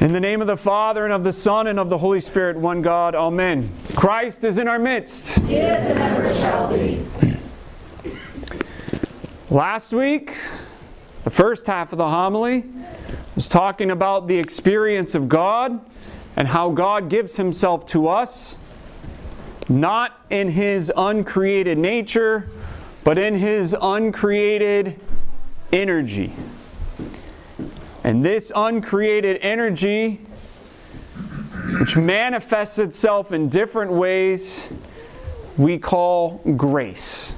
In the name of the Father, and of the Son, and of the Holy Spirit, one God, Amen. Christ is in our midst. He is and ever shall be. Last week, the first half of the homily was talking about the experience of God and how God gives Himself to us, not in His uncreated nature, but in His uncreated energy. And this uncreated energy, which manifests itself in different ways, we call grace.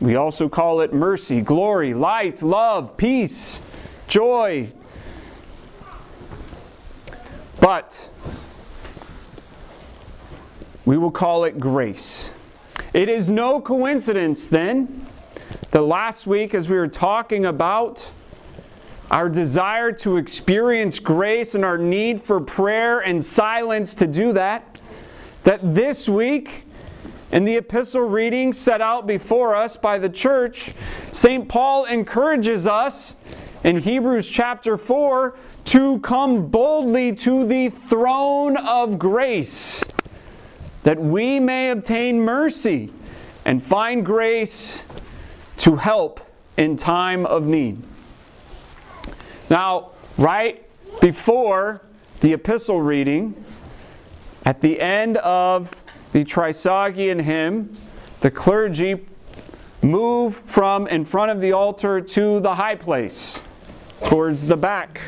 We also call it mercy, glory, light, love, peace, joy. But we will call it grace. It is no coincidence then that last week, as we were talking about our desire to experience grace and our need for prayer and silence to do that, that this week, in the epistle reading set out before us by the church, St. Paul encourages us in Hebrews chapter 4 to come boldly to the throne of grace, that we may obtain mercy and find grace to help in time of need. Now, right before the epistle reading, at the end of the Trisagion hymn, the clergy move from in front of the altar to the high place, towards the back.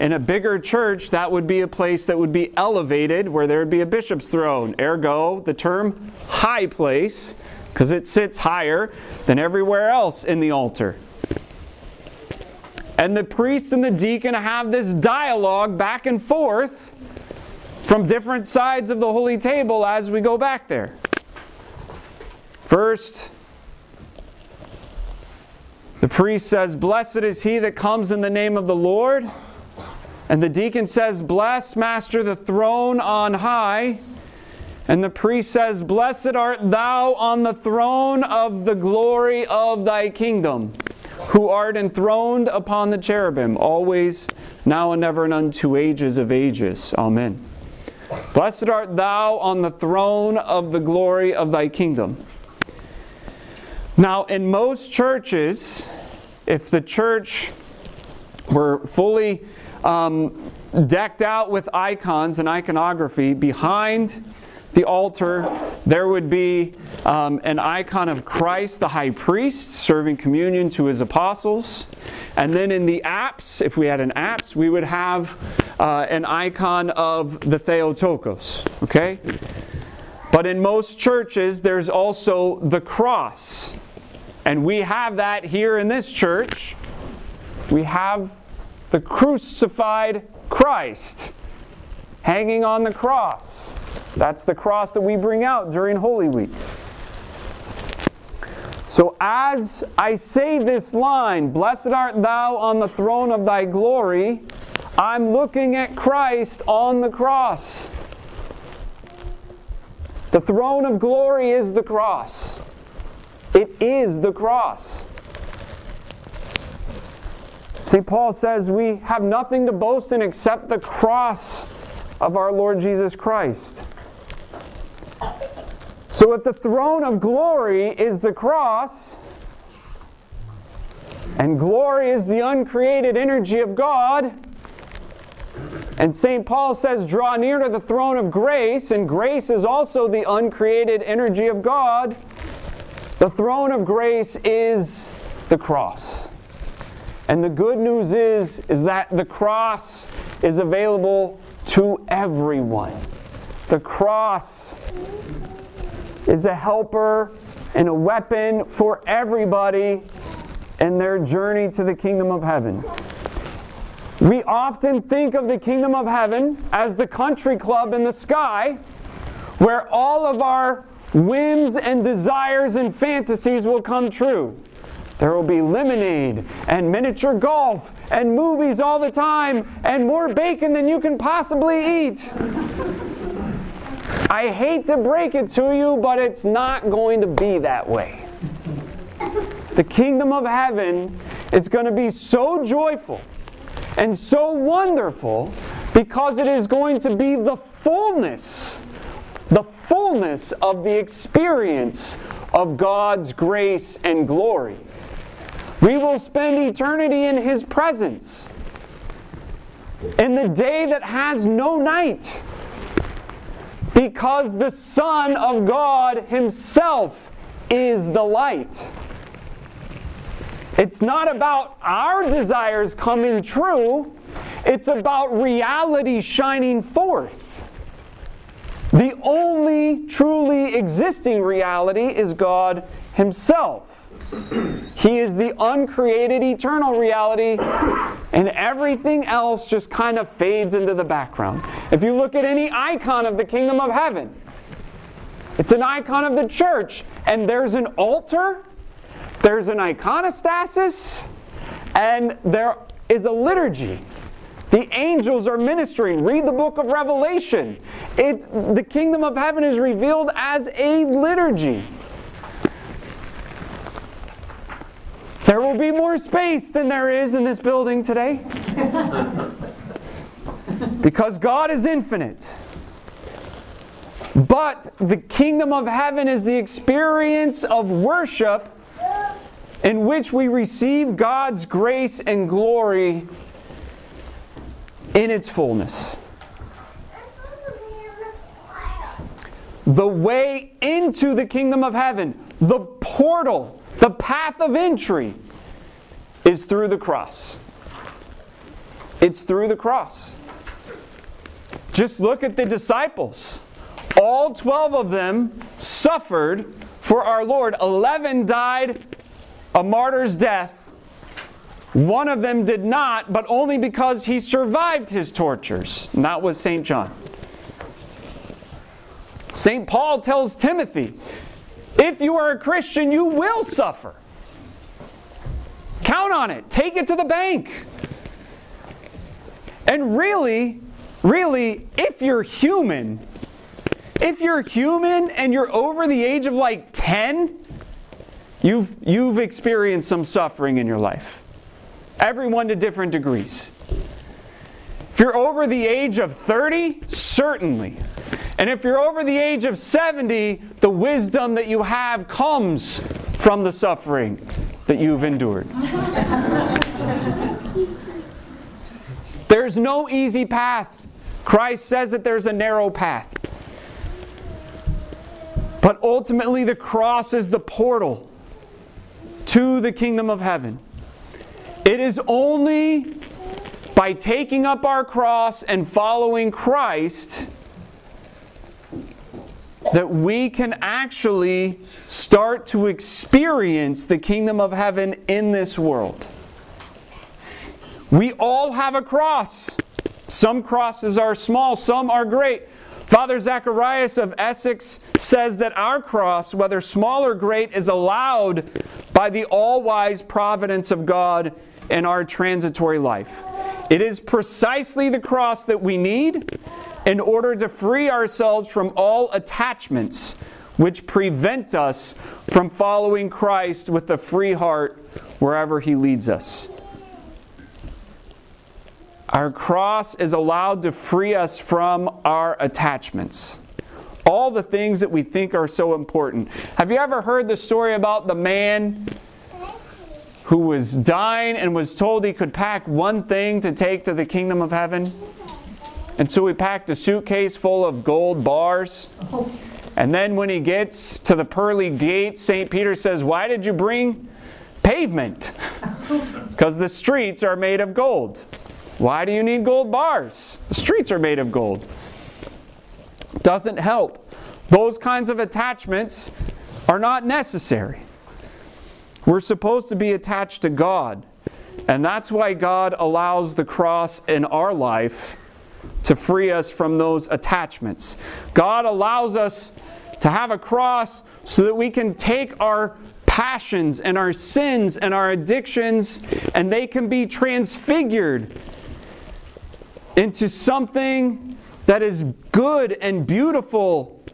In a bigger church, that would be a place that would be elevated where there would be a bishop's throne. Ergo, the term high place, because it sits higher than everywhere else in the altar. And the priest and the deacon have this dialogue back and forth from different sides of the holy table as we go back there. First, the priest says, Blessed is he that comes in the name of the Lord. And the deacon says, Bless, Master, the throne on high. And the priest says, Blessed art thou on the throne of the glory of thy kingdom who art enthroned upon the cherubim, always, now and ever, and unto ages of ages. Amen. Blessed art thou on the throne of the glory of thy kingdom. Now, in most churches, if the church were fully um, decked out with icons and iconography, behind the altar, there would be um, an icon of Christ, the high priest, serving communion to his apostles. And then in the apse, if we had an apse, we would have uh, an icon of the Theotokos. Okay? But in most churches, there's also the cross. And we have that here in this church. We have the crucified Christ hanging on the cross. That's the cross that we bring out during Holy Week. So as I say this line, Blessed art thou on the throne of thy glory, I'm looking at Christ on the cross. The throne of glory is the cross. It is the cross. St. Paul says we have nothing to boast in except the cross of our Lord Jesus Christ. So if the throne of glory is the cross, and glory is the uncreated energy of God, and St. Paul says, draw near to the throne of grace, and grace is also the uncreated energy of God. The throne of grace is the cross. And the good news is, is that the cross is available to everyone. The cross is a helper and a weapon for everybody in their journey to the kingdom of heaven. We often think of the kingdom of heaven as the country club in the sky where all of our whims and desires and fantasies will come true. There will be lemonade and miniature golf and movies all the time and more bacon than you can possibly eat. I hate to break it to you, but it's not going to be that way. The kingdom of heaven is going to be so joyful and so wonderful because it is going to be the fullness, the fullness of the experience of God's grace and glory. We will spend eternity in His presence. In the day that has no night. Because the Son of God Himself is the light. It's not about our desires coming true, it's about reality shining forth. The only truly existing reality is God Himself. He is the uncreated eternal reality, and everything else just kind of fades into the background. If you look at any icon of the kingdom of heaven, it's an icon of the church, and there's an altar, there's an iconostasis, and there is a liturgy. The angels are ministering. Read the book of Revelation. It, the kingdom of heaven is revealed as a liturgy. There will be more space than there is in this building today. because God is infinite. But the kingdom of heaven is the experience of worship in which we receive God's grace and glory in its fullness. The way into the kingdom of heaven, the portal the path of entry is through the cross. It's through the cross. Just look at the disciples. All 12 of them suffered for our Lord. 11 died a martyr's death. One of them did not, but only because he survived his tortures. And that was St. John. St. Paul tells Timothy, if you are a Christian, you will suffer. Count on it, take it to the bank. And really, really, if you're human, if you're human and you're over the age of like 10, you've, you've experienced some suffering in your life. Everyone to different degrees. If you're over the age of 30, certainly. And if you're over the age of 70, the wisdom that you have comes from the suffering that you've endured. there's no easy path. Christ says that there's a narrow path. But ultimately, the cross is the portal to the kingdom of heaven. It is only by taking up our cross and following Christ that we can actually start to experience the kingdom of heaven in this world. We all have a cross. Some crosses are small, some are great. Father Zacharias of Essex says that our cross, whether small or great, is allowed by the all wise providence of God in our transitory life. It is precisely the cross that we need in order to free ourselves from all attachments which prevent us from following Christ with a free heart wherever He leads us. Our cross is allowed to free us from our attachments. All the things that we think are so important. Have you ever heard the story about the man who was dying and was told he could pack one thing to take to the kingdom of heaven? And so he packed a suitcase full of gold bars. And then when he gets to the pearly gate, St. Peter says, Why did you bring pavement? Because the streets are made of gold. Why do you need gold bars? The streets are made of gold. Doesn't help. Those kinds of attachments are not necessary. We're supposed to be attached to God. And that's why God allows the cross in our life to free us from those attachments. God allows us to have a cross so that we can take our passions and our sins and our addictions and they can be transfigured into something that is good and beautiful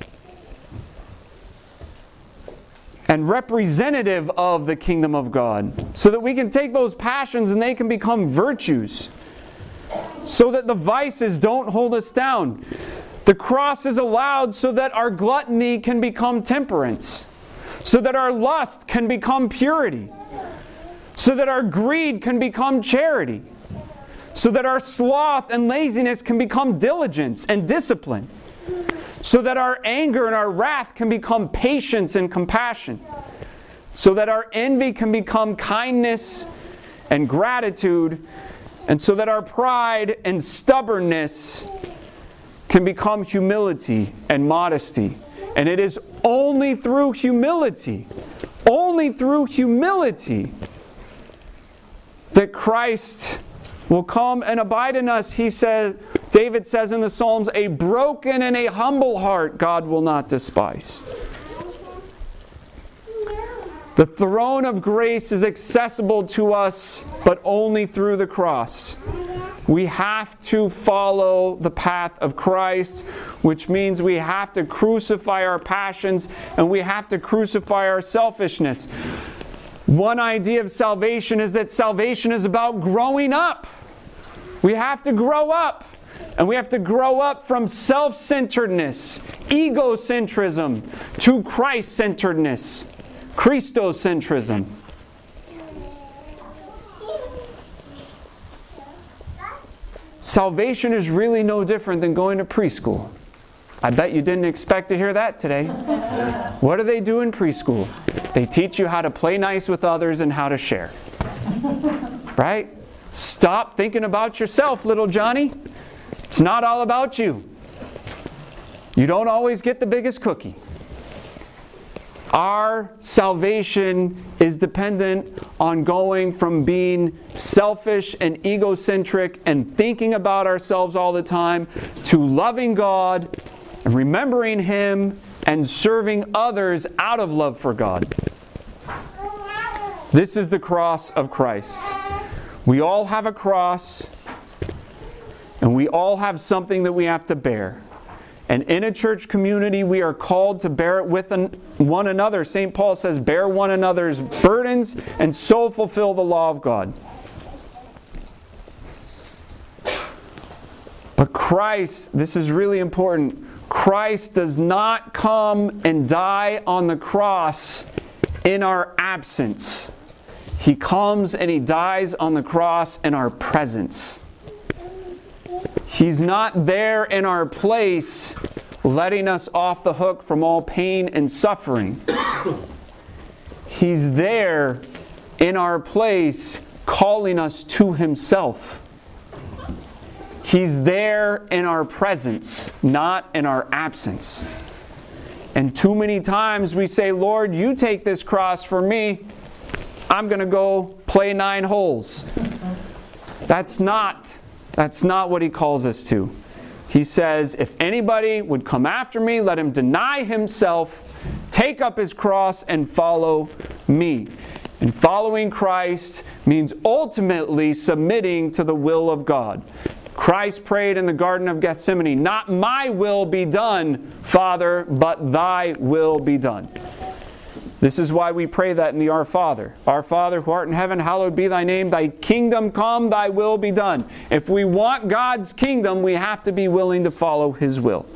and representative of the kingdom of God so that we can take those passions and they can become virtues so that the vices don't hold us down. The cross is allowed so that our gluttony can become temperance, so that our lust can become purity, so that our greed can become charity, so that our sloth and laziness can become diligence and discipline, so that our anger and our wrath can become patience and compassion, so that our envy can become kindness and gratitude, and so that our pride and stubbornness can become humility and modesty. And it is only through humility, only through humility, that Christ will come and abide in us. He says, David says in the Psalms, a broken and a humble heart God will not despise. The throne of grace is accessible to us, but only through the cross. We have to follow the path of Christ, which means we have to crucify our passions and we have to crucify our selfishness. One idea of salvation is that salvation is about growing up. We have to grow up. And we have to grow up from self centeredness, egocentrism, to Christ centeredness, Christocentrism. Salvation is really no different than going to preschool. I bet you didn't expect to hear that today. what do they do in preschool? They teach you how to play nice with others and how to share. Right? Stop thinking about yourself, little Johnny. It's not all about you. You don't always get the biggest cookie. Our salvation is dependent on going from being selfish and egocentric and thinking about ourselves all the time to loving God and remembering Him and serving others out of love for God. This is the cross of Christ. We all have a cross, and we all have something that we have to bear. And in a church community, we are called to bear it with one another. St. Paul says, Bear one another's burdens and so fulfill the law of God. But Christ, this is really important. Christ does not come and die on the cross in our absence. He comes and He dies on the cross in our presence. He's not there in our place, letting us off the hook from all pain and suffering. He's there in our place, calling us to Himself. He's there in our presence, not in our absence. And too many times we say, Lord, you take this cross for me. I'm going to go play nine holes. That's not that's not what he calls us to. He says, If anybody would come after me, let him deny himself, take up his cross, and follow me. And following Christ means ultimately submitting to the will of God. Christ prayed in the Garden of Gethsemane, Not my will be done, Father, but thy will be done. This is why we pray that in the Our Father. Our Father who art in heaven, hallowed be thy name. Thy kingdom come, thy will be done. If we want God's kingdom, we have to be willing to follow his will.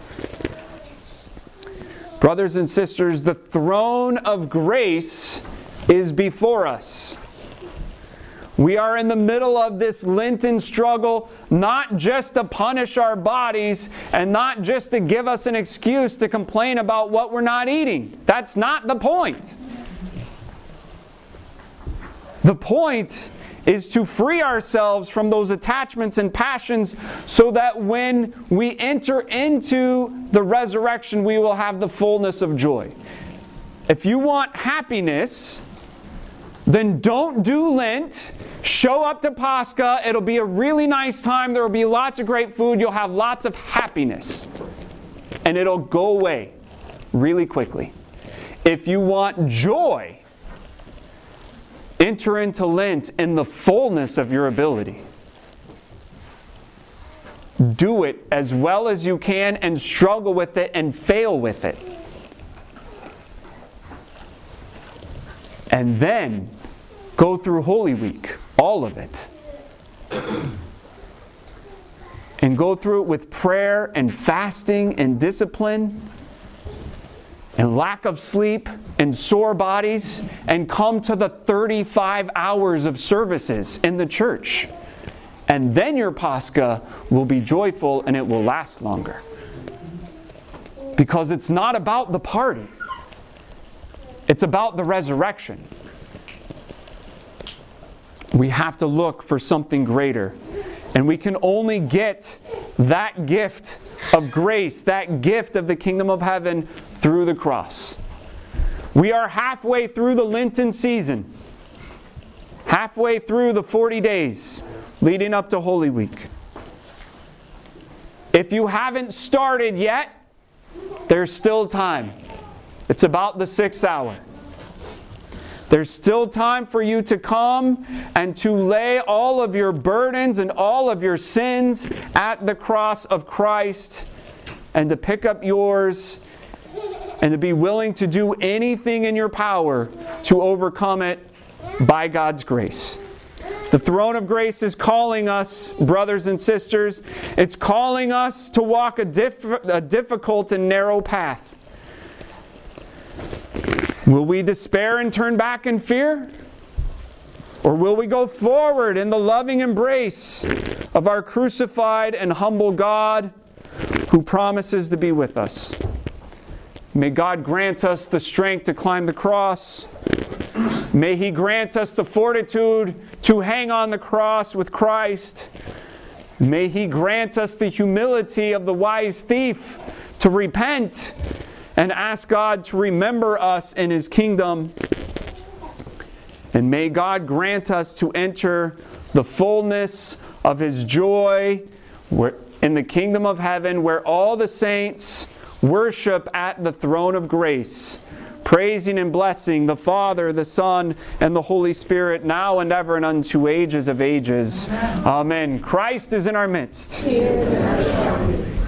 Brothers and sisters, the throne of grace is before us. We are in the middle of this Lenten struggle, not just to punish our bodies and not just to give us an excuse to complain about what we're not eating. That's not the point. The point is to free ourselves from those attachments and passions so that when we enter into the resurrection, we will have the fullness of joy. If you want happiness, then don't do Lent. Show up to Pascha. It'll be a really nice time. There will be lots of great food. You'll have lots of happiness. And it'll go away really quickly. If you want joy, enter into Lent in the fullness of your ability. Do it as well as you can and struggle with it and fail with it. and then go through Holy Week, all of it. and go through it with prayer and fasting and discipline and lack of sleep and sore bodies and come to the 35 hours of services in the church. And then your Pascha will be joyful and it will last longer. Because it's not about the party, it's about the resurrection. We have to look for something greater. And we can only get that gift of grace, that gift of the kingdom of heaven through the cross. We are halfway through the Lenten season, halfway through the 40 days leading up to Holy Week. If you haven't started yet, there's still time. It's about the sixth hour. There's still time for you to come and to lay all of your burdens and all of your sins at the cross of Christ and to pick up yours and to be willing to do anything in your power to overcome it by God's grace. The throne of grace is calling us, brothers and sisters, it's calling us to walk a, diff- a difficult and narrow path. Will we despair and turn back in fear? Or will we go forward in the loving embrace of our crucified and humble God who promises to be with us? May God grant us the strength to climb the cross. May He grant us the fortitude to hang on the cross with Christ. May He grant us the humility of the wise thief to repent and ask God to remember us in His kingdom. And may God grant us to enter the fullness of His joy in the kingdom of heaven where all the saints worship at the throne of grace, praising and blessing the Father, the Son, and the Holy Spirit, now and ever and unto ages of ages. Amen. Christ is in our midst.